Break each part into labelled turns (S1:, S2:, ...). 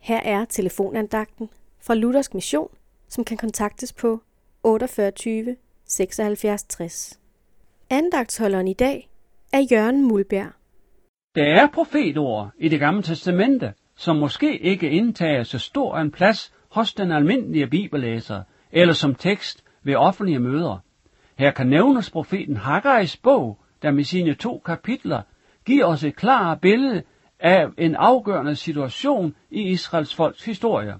S1: Her er telefonandagten fra Luthersk Mission, som kan kontaktes på 48 76 60. Andagtsholderen i dag er Jørgen Mulberg.
S2: Der er profetord i det gamle testamente, som måske ikke indtager så stor en plads hos den almindelige bibellæser, eller som tekst ved offentlige møder. Her kan nævnes profeten Haggai's bog, der med sine to kapitler giver os et klart billede af en afgørende situation i Israels folks historie.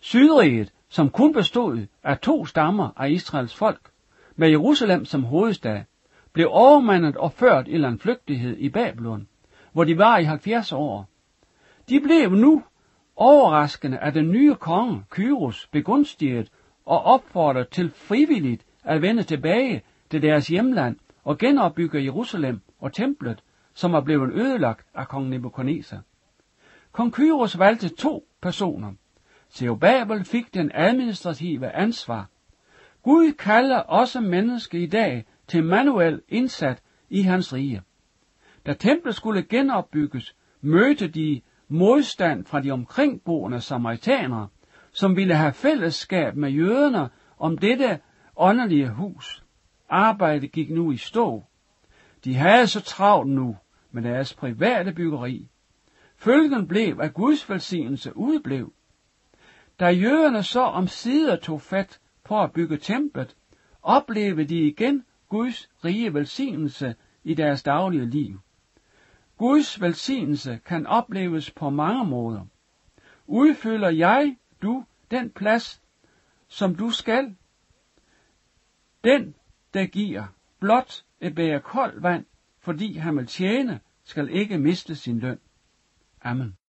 S2: Sydriget, som kun bestod af to stammer af Israels folk, med Jerusalem som hovedstad, blev overmandet og ført i landflygtighed i Babylon, hvor de var i 70 år. De blev nu overraskende af den nye konge, Kyros, begunstiget og opfordret til frivilligt at vende tilbage til deres hjemland og genopbygge Jerusalem og templet, som var blevet ødelagt af kong Nebuchadnezzar. Kong Kyros valgte to personer. Zerubbabel fik den administrative ansvar. Gud kalder også menneske i dag til manuel indsat i hans rige. Da templet skulle genopbygges, mødte de modstand fra de omkringboende samaritanere, som ville have fællesskab med jøderne om dette åndelige hus. Arbejdet gik nu i stå. De havde så travlt nu med deres private byggeri. Følgen blev, at Guds velsignelse udeblev. Da jøderne så om sider tog fat på at bygge templet, oplevede de igen Guds rige velsignelse i deres daglige liv. Guds velsignelse kan opleves på mange måder. Udfylder jeg, du, den plads, som du skal? Den, der giver blot et bære koldt vand, fordi han vil tjene, skal ikke miste sin løn. Amen.